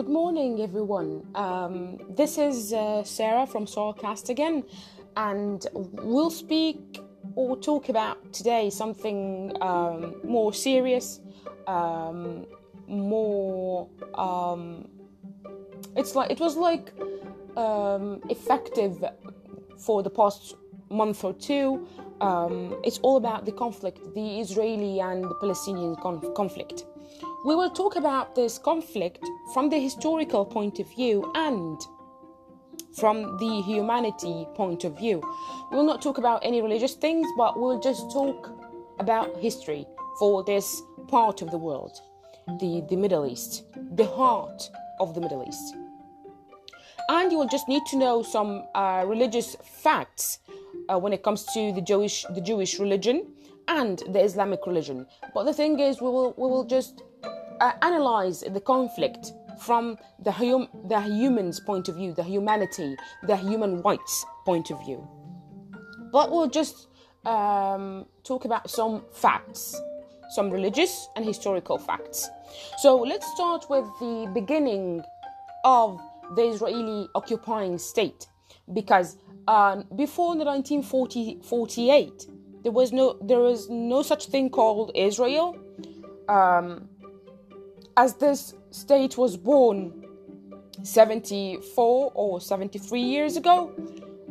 good morning, everyone. Um, this is uh, Sarah from Soulcast again, and we'll speak or talk about today something um, more serious, um, more. Um, it's like it was like um, effective for the past month or two. Um, it's all about the conflict, the Israeli and the Palestinian conf- conflict. We will talk about this conflict from the historical point of view and from the humanity point of view. We will not talk about any religious things, but we'll just talk about history for this part of the world, the, the Middle East, the heart of the Middle East. And you will just need to know some uh, religious facts uh, when it comes to the Jewish, the Jewish religion and the Islamic religion. But the thing is, we will we will just uh, analyze the conflict from the, hum- the human's point of view, the humanity, the human rights point of view. But we'll just um, talk about some facts, some religious and historical facts. So let's start with the beginning of the Israeli occupying state, because uh, before the 1948, there was no there was no such thing called Israel. Um, as this state was born 74 or 73 years ago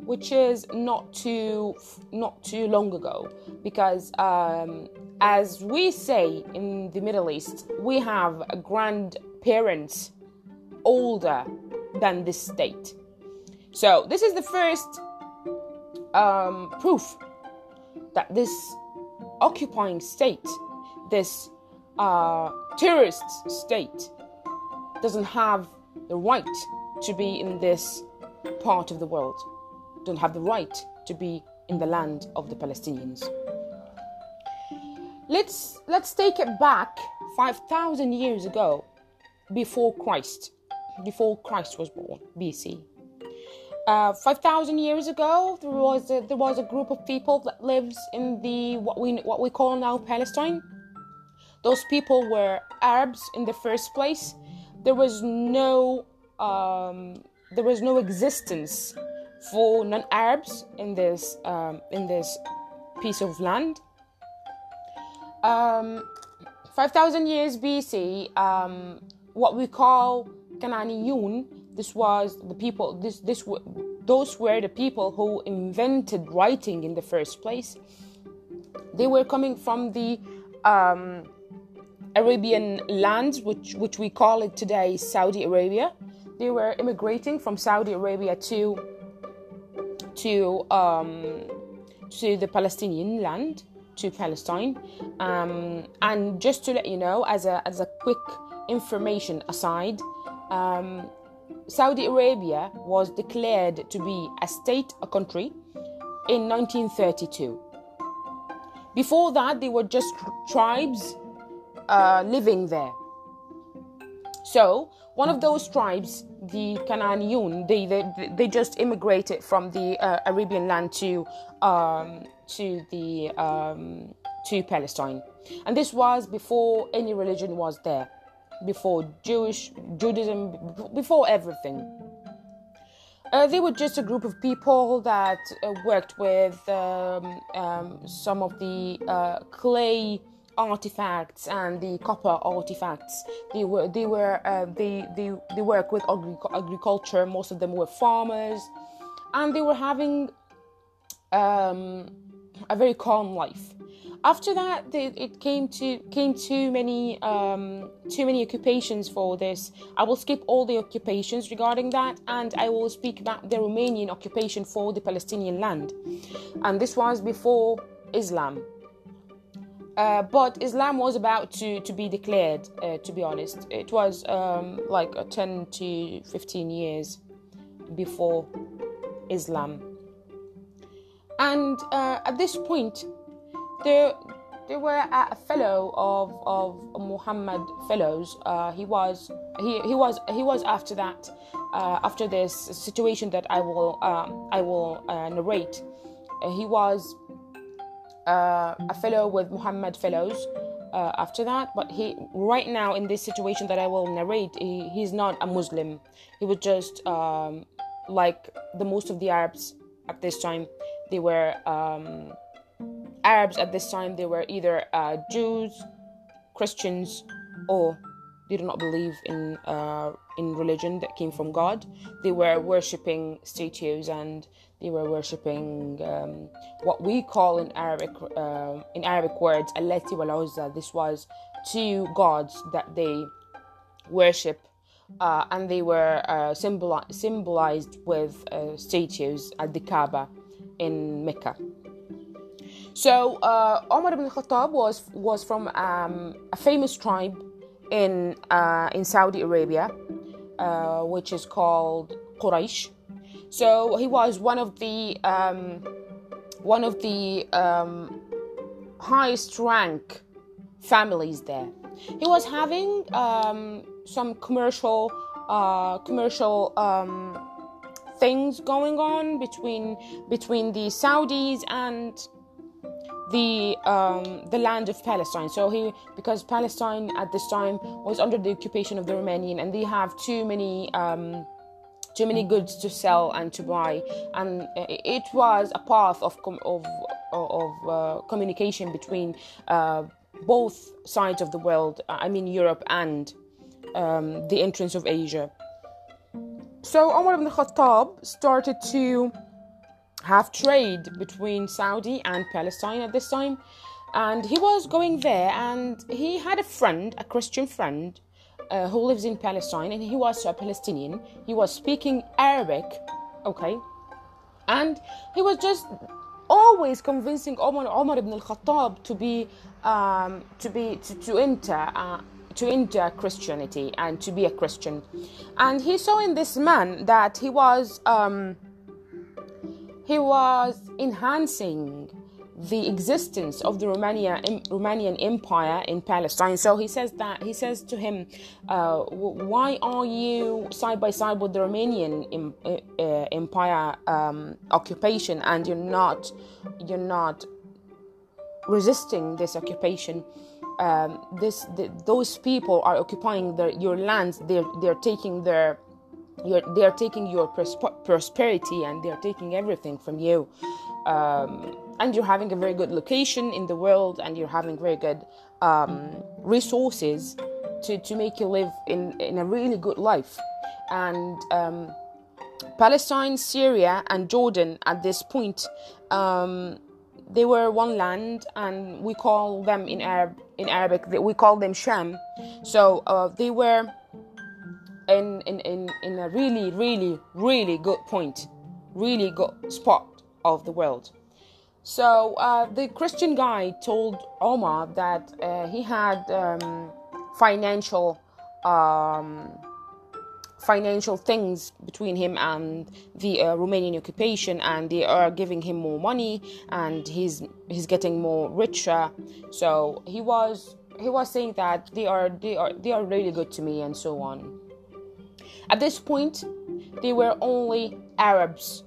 which is not too not too long ago. Because um, as we say in the middle east we have grandparents older than this state. So this is the first um, proof that this occupying state this uh, terrorist state doesn't have the right to be in this part of the world, don't have the right to be in the land of the Palestinians. Let's let's take it back 5000 years ago before Christ, before Christ was born, BC. Uh, 5,000 years ago, there was a, there was a group of people that lives in the what we what we call now Palestine those people were Arabs in the first place. There was no um, there was no existence for non-Arabs in this um, in this piece of land. Um, Five thousand years BC, um, what we call Canaaniyun, this was the people. This this those were the people who invented writing in the first place. They were coming from the um, Arabian lands, which, which we call it today Saudi Arabia. They were immigrating from Saudi Arabia to to um, to the Palestinian land, to Palestine. Um, and just to let you know, as a as a quick information aside, um, Saudi Arabia was declared to be a state, a country, in 1932. Before that, they were just tribes uh, living there. So one of those tribes, the Canaaniyun, they, they, they just immigrated from the uh, Arabian land to um, to the um, to Palestine, and this was before any religion was there, before Jewish Judaism, before everything. Uh, they were just a group of people that uh, worked with um, um some of the uh, clay artifacts and the copper artifacts. They were they were uh, they, they they work with agri- agriculture. Most of them were farmers, and they were having um, a very calm life. After that, they, it came to came too many um, too many occupations for this. I will skip all the occupations regarding that, and I will speak about the Romanian occupation for the Palestinian land. And this was before Islam. Uh, but Islam was about to, to be declared, uh, to be honest. It was um, like 10 to 15 years before Islam. And uh, at this point, there, there were a fellow of, of Muhammad fellows. Uh, he was he, he was he was after that uh, after this situation that I will um, I will narrate. he was uh, a fellow with Muhammad Fellows. uh, after that. But he, right now, in this situation that I will narrate, he, he's not a Muslim. He was just um, like the most of the Arabs at this time. They were um, Arabs at this time. They were either uh, Jews, Christians, or they do not believe in uh, in religion that came from God. They were worshipping statues and they were worshipping um, what we call in Arabic uh, in Arabic words Allati wal Uzza. This was two gods that they worship, uh, and they were uh, symboli- symbolized with uh, statues at the Kaaba in Mecca. So uh, Omar ibn Khattab was was from um, a famous tribe in uh, in Saudi Arabia, uh, which is called Quraysh. So he was one of the um, one of the um, highest rank families there. He was having um, some commercial uh, commercial um, things going on between between the Saudis and the um, the land of Palestine. So he because Palestine at this time was under the occupation of the Romanian, and they have too many. Um, too many goods to sell and to buy, and it was a path of com- of of uh, communication between uh, both sides of the world. I mean Europe and um, the entrance of Asia. So Omar ibn Khattab started to have trade between Saudi and Palestine at this time. And he was going there, and he had a friend, a Christian friend, uh, who lives in Palestine, and he was a Palestinian. He was speaking Arabic, okay, and he was just always convincing Omar, Omar ibn al-Khattab to be um, to be to, to enter uh, to enter Christianity and to be a Christian, and he saw in this man that he was. Um, he was enhancing the existence of the Romania, Romanian Empire in Palestine. So he says that he says to him, uh, "Why are you side by side with the Romanian uh, Empire um, occupation, and you're not you're not resisting this occupation?" Um, this the, those people are occupying your lands. They're they're taking their you're, they are taking your prosperity and they are taking everything from you. Um, and you're having a very good location in the world and you're having very good um, resources to, to make you live in, in a really good life. And um, Palestine, Syria, and Jordan at this point, um, they were one land, and we call them in Arab in Arabic we call them Sham. So uh, they were in, in, in, in a really, really, really good point, really good spot of the world. So uh, the Christian guy told Omar that uh, he had um, financial um, financial things between him and the uh, Romanian occupation, and they are giving him more money, and he's he's getting more richer. So he was he was saying that they are they are they are really good to me, and so on. At this point, they were only Arabs,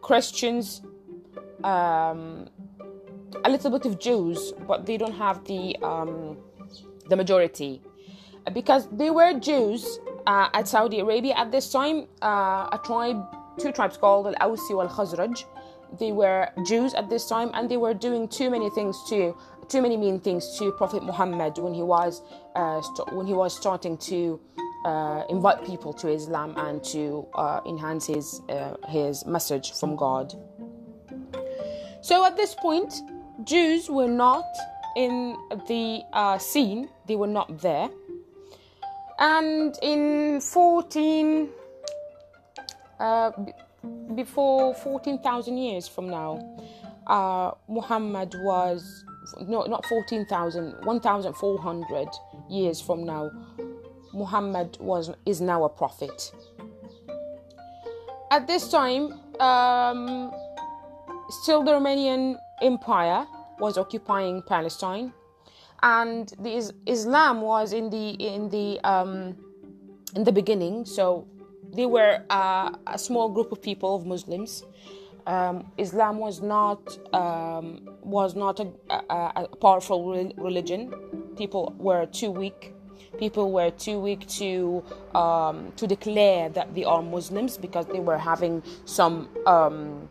Christians, um, a little bit of Jews, but they don't have the um, the majority because they were Jews uh, at Saudi Arabia at this time. Uh, a tribe, two tribes called Al Awsi wal Khazraj. They were Jews at this time, and they were doing too many things to too many mean things to Prophet Muhammad when he was uh, st- when he was starting to uh, invite people to Islam and to uh, enhance his uh, his message from God. So at this point, Jews were not in the uh, scene; they were not there. And in 14, uh, before 14,000 years from now, uh, Muhammad was no, not 14,000, 1,400 years from now, Muhammad was is now a prophet. At this time, um, still the Romanian Empire was occupying Palestine, and the is- Islam was in the in the um, in the beginning. So they were uh, a small group of people of Muslims. Um, Islam was not um, was not a, a, a powerful religion people were too weak. People were too weak to um, to declare that they are Muslims because they were having some um,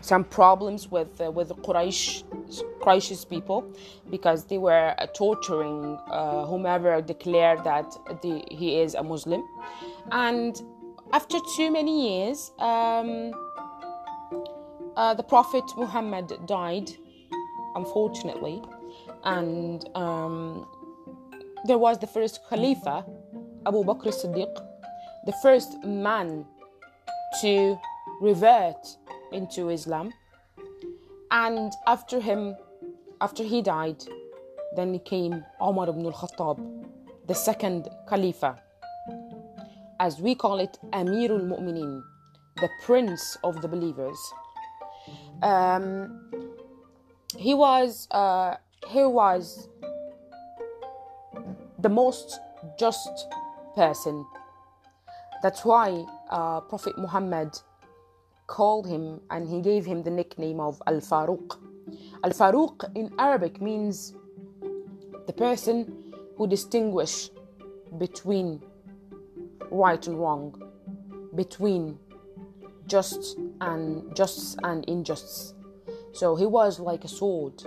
some problems with uh, with the Quraysh people because they were uh, torturing uh, whomever declared that the, he is a Muslim, and after too many years, um, uh, the Prophet Muhammad died, unfortunately, and um, there was the first Khalifa, Abu Bakr as-Siddiq, the first man to revert into Islam. And after him, after he died, then came Umar ibn al-Khattab, the second Khalifa. As we call it, Amirul Mu'minin, the prince of the believers. Um, he was uh, he was the most just person. That's why uh, Prophet Muhammad called him and he gave him the nickname of Al Faruq. Al Faruq in Arabic means the person who distinguish between right and wrong, between just and justice and injustice. So he was like a sword.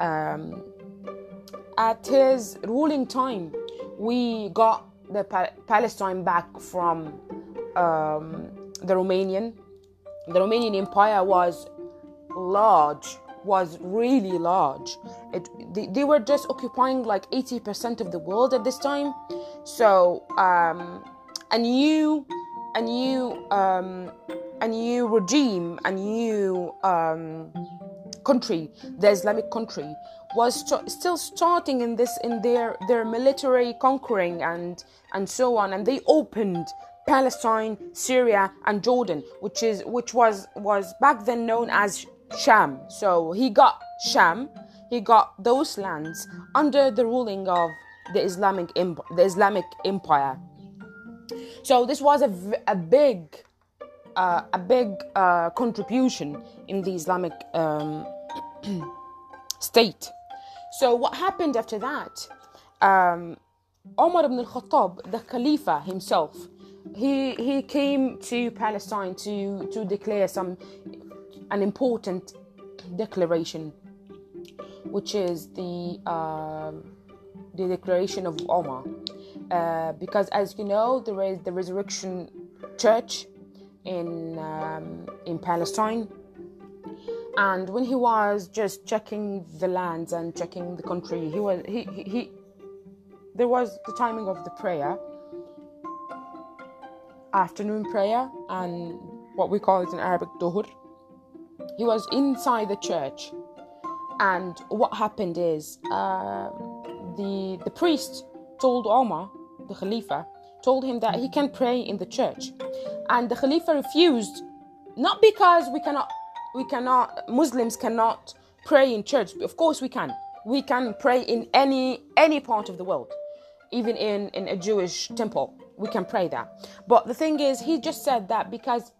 Um, at his ruling time, we got the pa- Palestine back from um, the Romanian. The Romanian Empire was large, was really large. It, they, they were just occupying like 80% of the world at this time. So um, a new, a new, um, a new regime, a new um, country, the Islamic country, was st- still starting in this in their their military conquering and and so on, and they opened Palestine, Syria, and Jordan, which is which was was back then known as Sham. So he got Sham, he got those lands under the ruling of the Islamic the Islamic Empire. So this was a, a big uh, a big uh, contribution in the Islamic um, state. So what happened after that? Um, Omar ibn al-Khattab, the Khalifa himself, he he came to Palestine to to declare some an important declaration, which is the uh, the declaration of Omar. Uh, because as you know, there is the Resurrection Church in um, in Palestine, and when he was just checking the lands and checking the country, he was he he, he there was the timing of the prayer, afternoon prayer, and what we call it in Arabic duhur. He was inside the church, and what happened is uh, the the priest told Omar, the Khalifa, told him that he can pray in the church, and the Khalifa refused, not because we cannot we cannot Muslims cannot pray in church. Of course we can. We can pray in any any part of the world, even in in a Jewish temple. We can pray that. But the thing is, he just said that because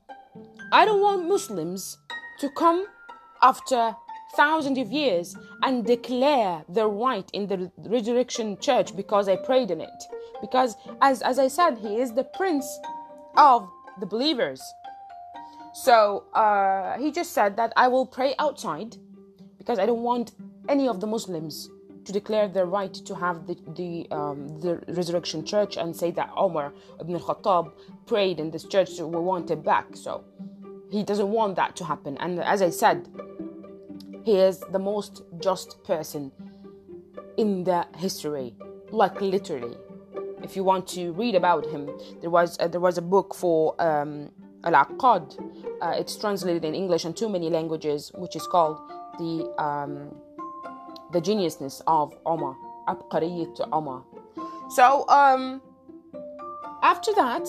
I don't want Muslims to come after thousands of years and declare their right in the resurrection church because I prayed in it. Because as as I said, he is the prince of the believers. So uh, he just said that I will pray outside because I don't want any of the Muslims to declare their right to have the the, um, the resurrection church and say that Omar ibn al Khattab prayed in this church, so we want it back. So he doesn't want that to happen. And as I said, he is the most just person in the history, like literally. If you want to read about him, there was uh, there was a book for um, Al-Aqad. Uh, it's translated in English and too many languages, which is called the um, the geniusness of Omar, Abqariyat Omar. So um, after that,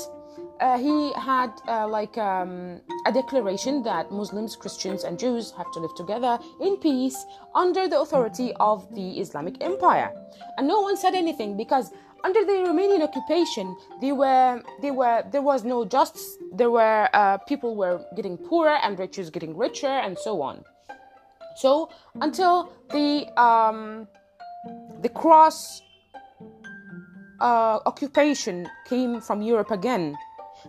uh, he had uh, like um, a declaration that Muslims, Christians, and Jews have to live together in peace under the authority of the Islamic Empire. And no one said anything because under the Romanian occupation, they were, they were, there was no justice. There were uh, people were getting poorer and rich was getting richer, and so on. So until the um, the cross uh, occupation came from Europe again.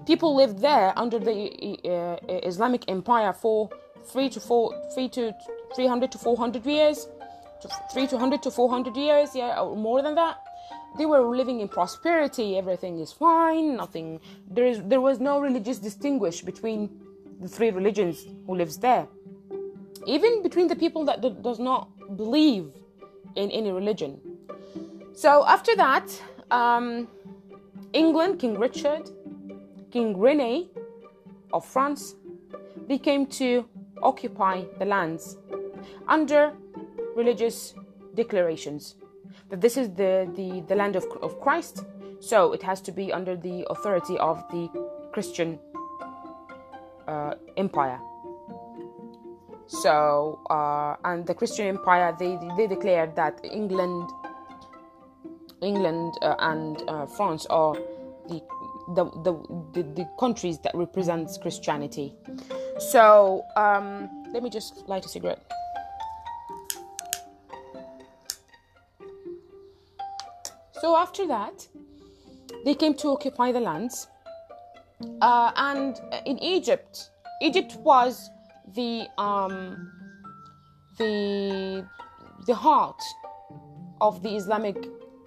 People lived there under the uh, Islamic Empire for three to four, three to three hundred to four hundred years, to three to hundred to four hundred years, yeah, or more than that. They were living in prosperity. Everything is fine. Nothing. There is. There was no religious distinguish between the three religions who lives there. Even between the people that do, does not believe in any religion. So after that, um, England, King Richard, King Rene of France, they came to occupy the lands under religious declarations that this is the, the, the land of, of Christ, so it has to be under the authority of the Christian uh, empire. So, uh, and the Christian empire, they, they declared that England England uh, and uh, France are the, the, the, the, the countries that represents Christianity. So um, let me just light a cigarette. So after that, they came to occupy the lands, uh, and in Egypt, Egypt was the um, the the heart of the Islamic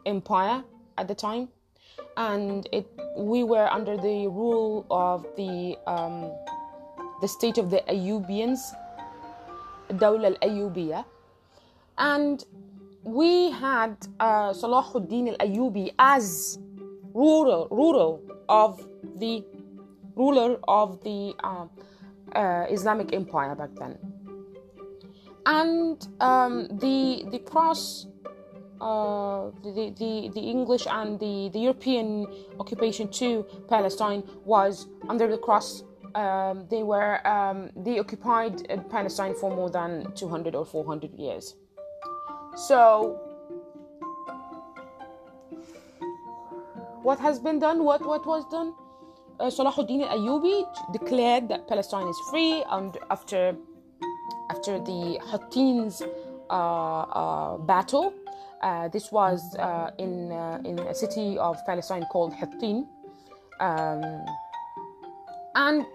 empire at the time, and it we were under the rule of the um, the state of the Ayyubians, Dawla al-Ayyubiyya, and we had uh, Salahuddin al-Ayyubi as ruler ruler of the ruler of the uh, uh, Islamic Empire back then, and um, the the cross uh, the, the, the English and the, the European occupation to Palestine was under the cross. Um, they were um, they occupied Palestine for more than 200 or 400 years. So, what has been done? What what was done? Uh, Salahuddin Ayyubi declared that Palestine is free, and after after the Hattin's uh, uh, battle, uh, this was uh, in uh, in a city of Palestine called Hattin, um, and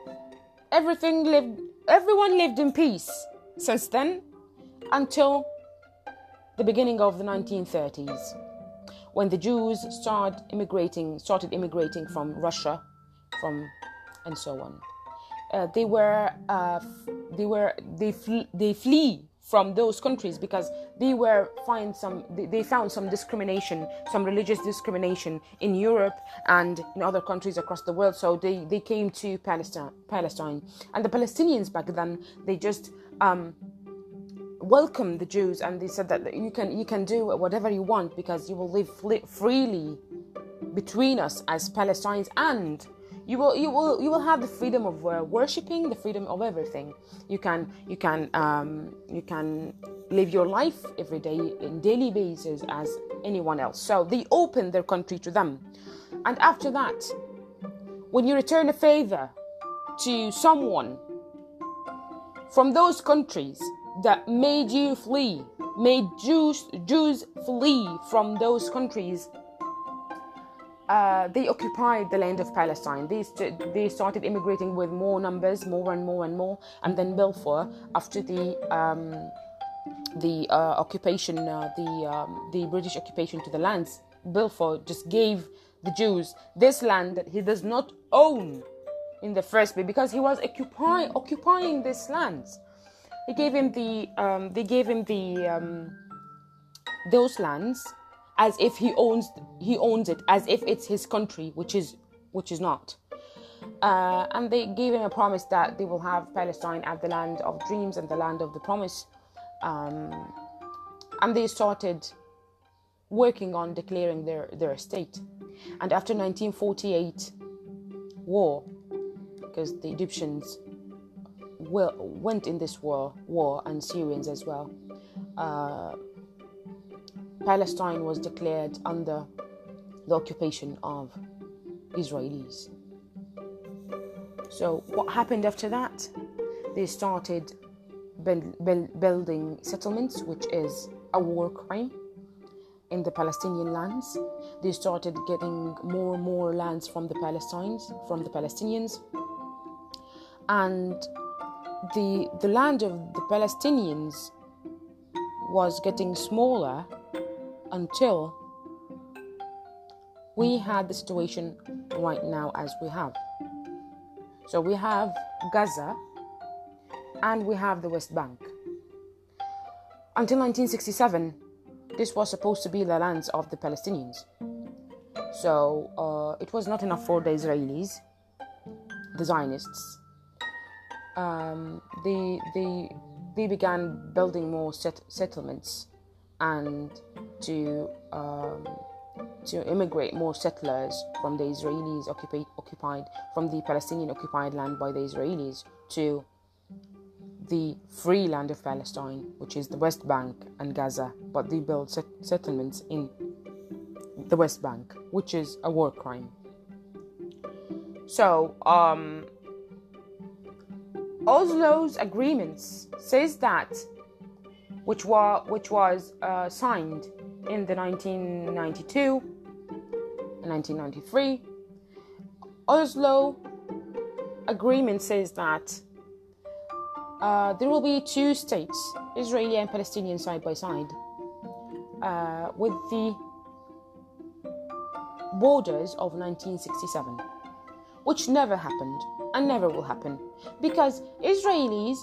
everything lived. Everyone lived in peace since then, until the beginning of the 1930s, when the Jews started immigrating, started immigrating from Russia, from and so on. Uh, they were uh, they were they fl- they flee from those countries because they were find some they, found some discrimination some religious discrimination in Europe and in other countries across the world. So they they came to Palestine Palestine. And the Palestinians back then they just um, welcomed the Jews and they said that you can you can do whatever you want because you will live freely between us as Palestinians and you will you will you will have the freedom of uh, worshiping the freedom of everything. You can you can um, you can live your life every day in daily basis as anyone else. So they open their country to them. And after that when you return a favor to someone from those countries that made you flee made jews jews flee from those countries uh, they occupied the land of Palestine. They, st- they started immigrating with more numbers, more and more and more, and then Balfour, after the um, the uh, occupation, uh, the um, the British occupation to the lands, Balfour just gave the Jews this land that he does not own in the first place because he was occupy- occupying this lands. He gave him the um, they gave him the um, those lands as if he owns he owns it as if it's his country which is which is not. Uh, and they gave him a promise that they will have palestine as the land of dreams and the land of the promise. Um, and they started working on declaring their, their state and after 1948 war because the egyptians will, went in this war war and syrians as well uh, Palestine was declared under the occupation of Israelis. So, what happened after that? They started build, build, building settlements, which is a war crime. in the Palestinian lands. They started getting more and more lands from the Palestinians, from the Palestinians, and the the land of the Palestinians was getting smaller until we had the situation right now as we have. So we have Gaza and we have the West Bank. Until 1967, this was supposed to be the lands of the Palestinians. So uh, it was not enough for the Israelis, the Zionists. Um, they, they, they began building more set- settlements and to um, to immigrate more settlers from the Israelis occupied, occupied from the Palestinian occupied land by the Israelis to the free land of Palestine, which is the West Bank and Gaza, but they built set- settlements in the West Bank, which is a war crime. So, um, Oslo's agreements says that, which was which was uh, signed in the 1992 and 1993. Oslo agreement says that uh, there will be two states, Israeli and Palestinian side by side, uh, with the borders of 1967, which never happened and never will happen because Israelis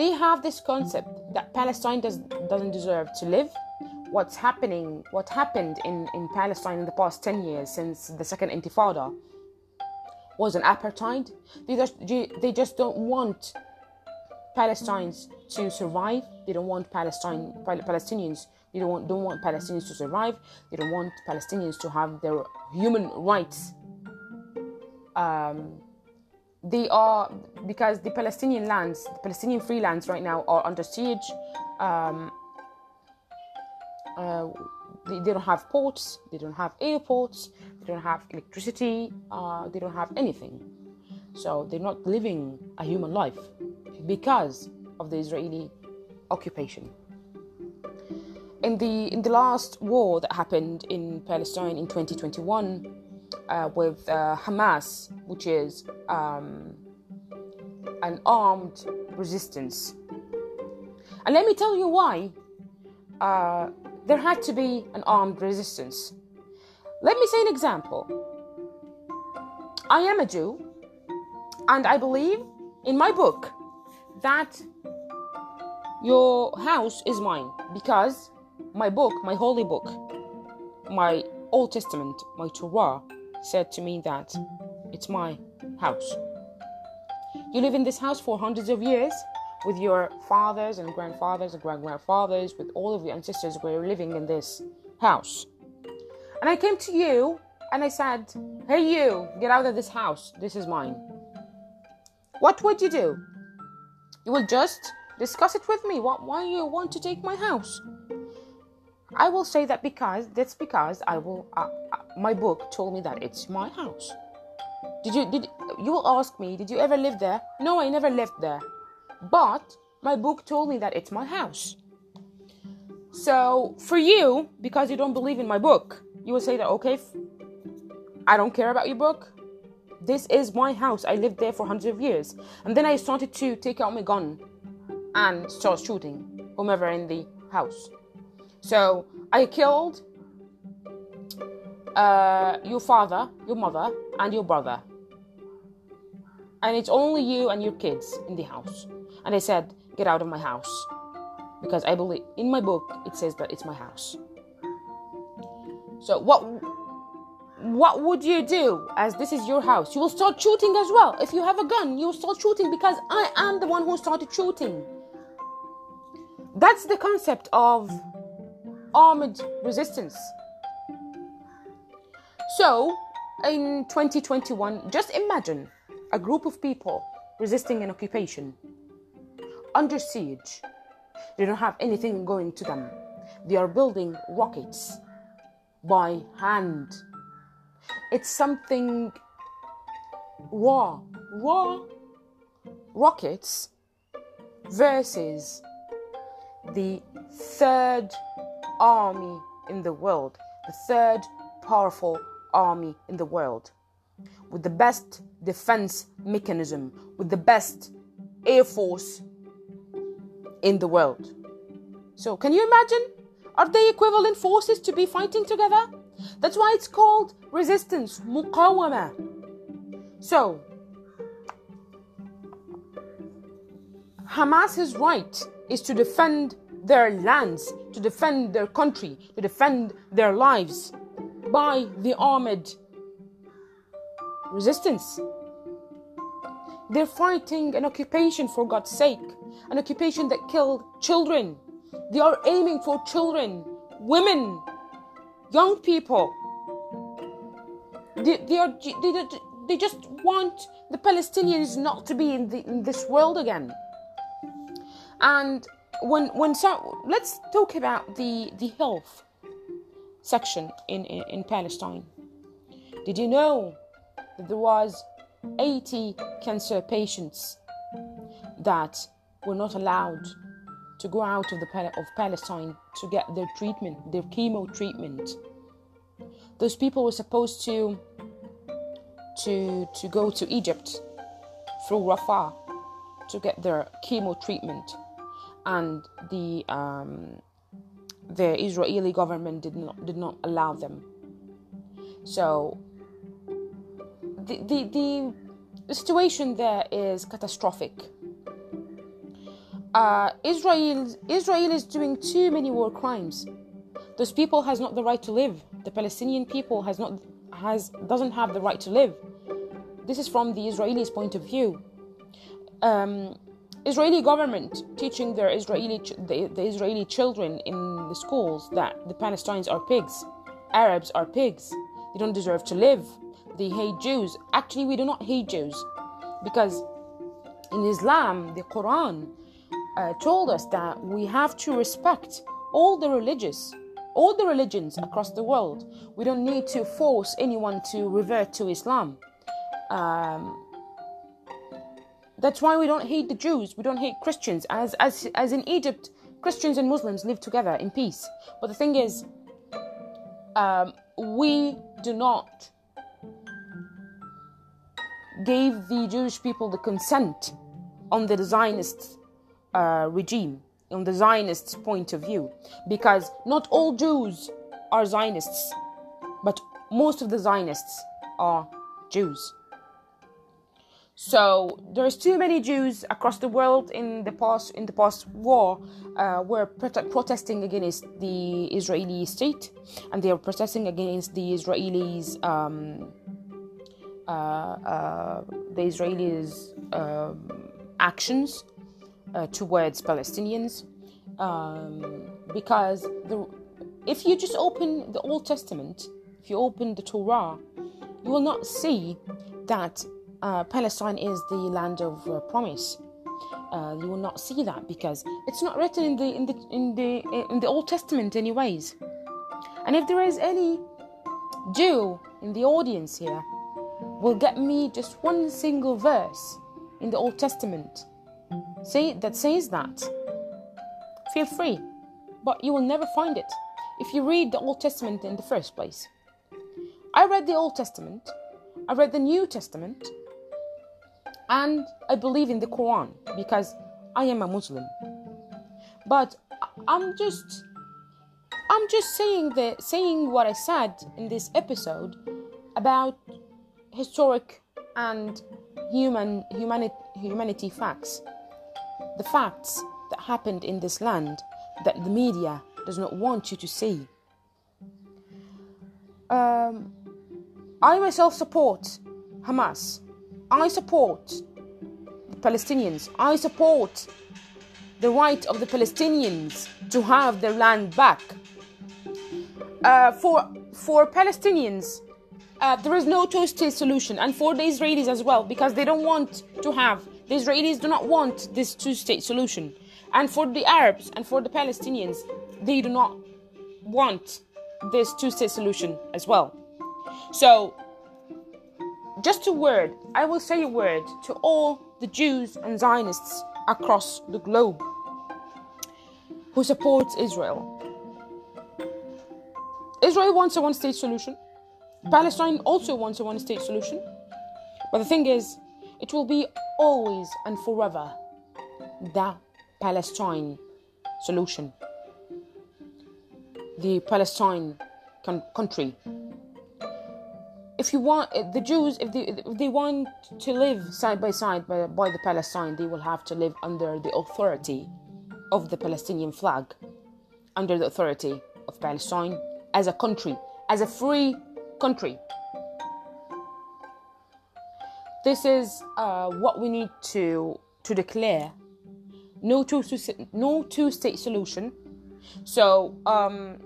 they have this concept that Palestine does, doesn't deserve to live. What's happening, what happened in, in Palestine in the past 10 years since the second intifada was an apartheid. They just, they just don't want Palestinians to survive. They don't want Palestine Palestinians. They don't want don't want Palestinians to survive. They don't want Palestinians to have their human rights. Um, they are because the Palestinian lands, the Palestinian free lands right now are under siege. Um, uh, they, they, don't have ports, they don't have airports, they don't have electricity, uh, they don't have anything. So they're not living a human life because of the Israeli occupation. In the in the last war that happened in Palestine in 2021 uh, with uh, Hamas, which is um, an armed resistance, and let me tell you why uh, there had to be an armed resistance. Let me say an example. I am a Jew, and I believe in my book that your house is mine because my book, my holy book, my Old Testament, my Torah, said to me that it's my house. You live in this house for hundreds of years with your fathers and grandfathers and grand grandfathers, with all of your ancestors who were living in this house. And I came to you and I said, Hey, you, get out of this house. This is mine. What would you do? You will just discuss it with me. What, why you want to take my house? I will say that because that's because I will. Uh, uh, my book told me that it's my house. Did you did you will ask me? Did you ever live there? No, I never lived there. But my book told me that it's my house. So for you, because you don't believe in my book, you will say that okay. I don't care about your book. This is my house. I lived there for hundreds of years. And then I started to take out my gun and start shooting whomever in the house. So I killed uh, your father, your mother, and your brother. And it's only you and your kids in the house. And I said, Get out of my house. Because I believe in my book it says that it's my house. So what what would you do as this is your house? You will start shooting as well. If you have a gun, you will start shooting because I am the one who started shooting. That's the concept of armed resistance. So, in 2021, just imagine a group of people resisting an occupation under siege. They don't have anything going to them. They are building rockets by hand it's something raw, raw rockets versus the third army in the world, the third powerful army in the world, with the best defense mechanism, with the best air force in the world. So, can you imagine? Are they equivalent forces to be fighting together? That's why it's called resistance, muqawama. So, Hamas's right is to defend their lands, to defend their country, to defend their lives by the armed resistance. They're fighting an occupation for God's sake, an occupation that killed children. They are aiming for children, women, young people. They, they, are, they, they just want the Palestinians not to be in, the, in this world again. And when when so let's talk about the the health section in, in, in Palestine. Did you know that there was 80 cancer patients that were not allowed to go out of the of Palestine to get their treatment, their chemo treatment. Those people were supposed to to to go to Egypt through Rafah to get their chemo treatment, and the um, the Israeli government did not did not allow them. So the the, the, situation there is catastrophic. Uh, Israel Israel is doing too many war crimes. Those people has not the right to live. The Palestinian people has not has doesn't have the right to live. This is from the Israelis' point of view. Um, Israeli government teaching their Israeli the, the Israeli children in the schools that the Palestinians are pigs, Arabs are pigs. They don't deserve to live. They hate Jews. Actually, we do not hate Jews because in Islam, the Quran uh, told us that we have to respect all the religious all the religions across the world. We don't need to force anyone to revert to Islam. Um, that's why we don't hate the Jews, we don't hate Christians. As, as, as in Egypt, Christians and Muslims live together in peace. But the thing is, um, we do not give the Jewish people the consent on the Zionist uh, regime, on the Zionists' point of view, because not all Jews are Zionists, but most of the Zionists are Jews. So there's too many Jews across the world in the past in the past war uh, were protesting against the Israeli state, and they are protesting against the Israelis. Um, uh, uh, the Israelis' um, actions uh, towards Palestinians, um, because the, if you just open the Old Testament, if you open the Torah, you will not see that uh, Palestine is the land of uh, promise. Uh, you will not see that because it's not written in the in the in the in the Old Testament, anyways. And if there is any Jew in the audience here, will get me just one single verse in the Old Testament, say that says that. Feel free, but you will never find it if you read the Old Testament in the first place. I read the Old Testament, I read the New Testament, and I believe in the Quran because I am a Muslim. But I'm just I'm just saying the saying what I said in this episode about historic and human humanity humanity facts. The facts that happened in this land that the media does not want you to see. Um, I myself support Hamas I support the Palestinians. I support the right of the Palestinians to have their land back. Uh, for for Palestinians, uh, there is no two-state solution, and for the Israelis as well, because they don't want to have the Israelis do not want this two-state solution, and for the Arabs and for the Palestinians, they do not want this two-state solution as well. So just a word, I will say a word to all the Jews and Zionists across the globe who support Israel. Israel wants a one state solution. Palestine also wants a one state solution. But the thing is, it will be always and forever the Palestine solution. The Palestine con- country. If you want the Jews, if they, if they want to live side by side by, by the Palestine, they will have to live under the authority of the Palestinian flag, under the authority of Palestine as a country, as a free country. This is uh, what we need to to declare. No two no two state solution. So um,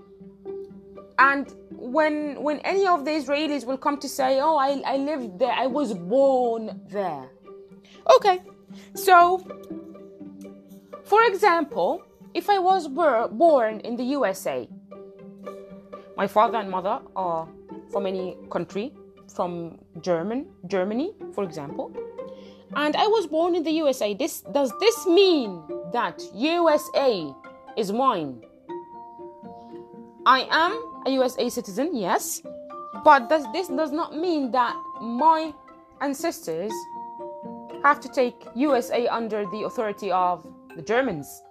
and when when any of the Israelis will come to say, "Oh, I I lived there. I was born there." Okay, so for example, if I was born in the USA, my father and mother are from any country, from German, Germany, for example, and I was born in the USA. This does this mean that USA is mine? I am a USA citizen, yes, but does this does not mean that my ancestors have to take USA under the authority of the Germans.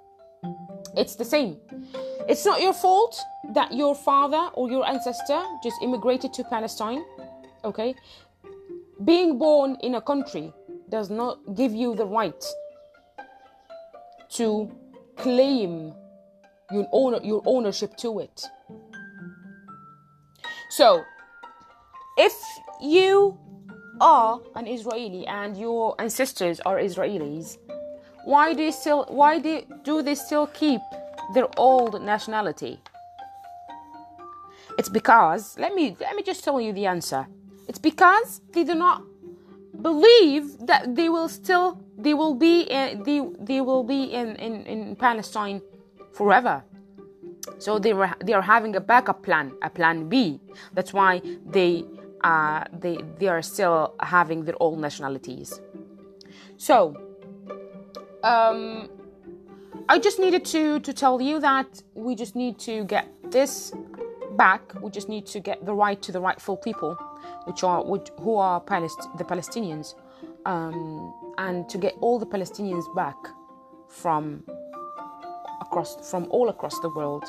It's the same. It's not your fault that your father or your ancestor just immigrated to Palestine. Okay? Being born in a country does not give you the right to claim your, owner, your ownership to it. So, if you are an Israeli and your ancestors are Israelis, why do you still why do, do they still keep their old nationality? It's because let me let me just tell you the answer. It's because they do not believe that they will still they will be in, they, they will be in, in, in Palestine forever. So they were they are having a backup plan, a plan B. That's why they uh, they they are still having their old nationalities. So um, I just needed to to tell you that we just need to get this back. We just need to get the right to the rightful people, which are which, who are Palest- the Palestinians, um, and to get all the Palestinians back from across from all across the world.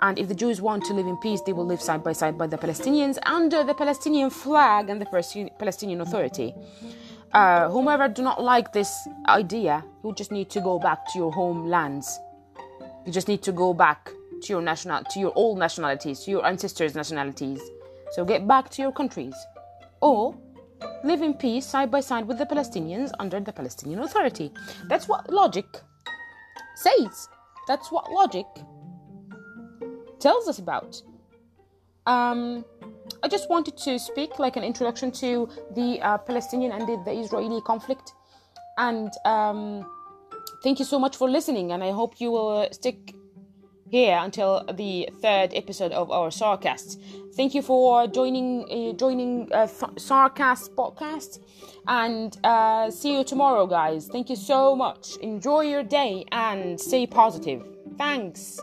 And if the Jews want to live in peace, they will live side by side by the Palestinians under the Palestinian flag and the Palestinian Authority uh, whomever do not like this idea, you just need to go back to your homelands. You just need to go back to your national, to your old nationalities, to your ancestors' nationalities. So get back to your countries, or live in peace side by side with the Palestinians under the Palestinian Authority. That's what logic says. That's what logic tells us about. Um, I just wanted to speak like an introduction to the uh, Palestinian and the, the, Israeli conflict. And um, thank you so much for listening. And I hope you will stick here until the third episode of our Sarcast. Thank you for joining uh, joining uh, Sarcast podcast. And uh, see you tomorrow, guys. Thank you so much. Enjoy your day and stay positive. Thanks.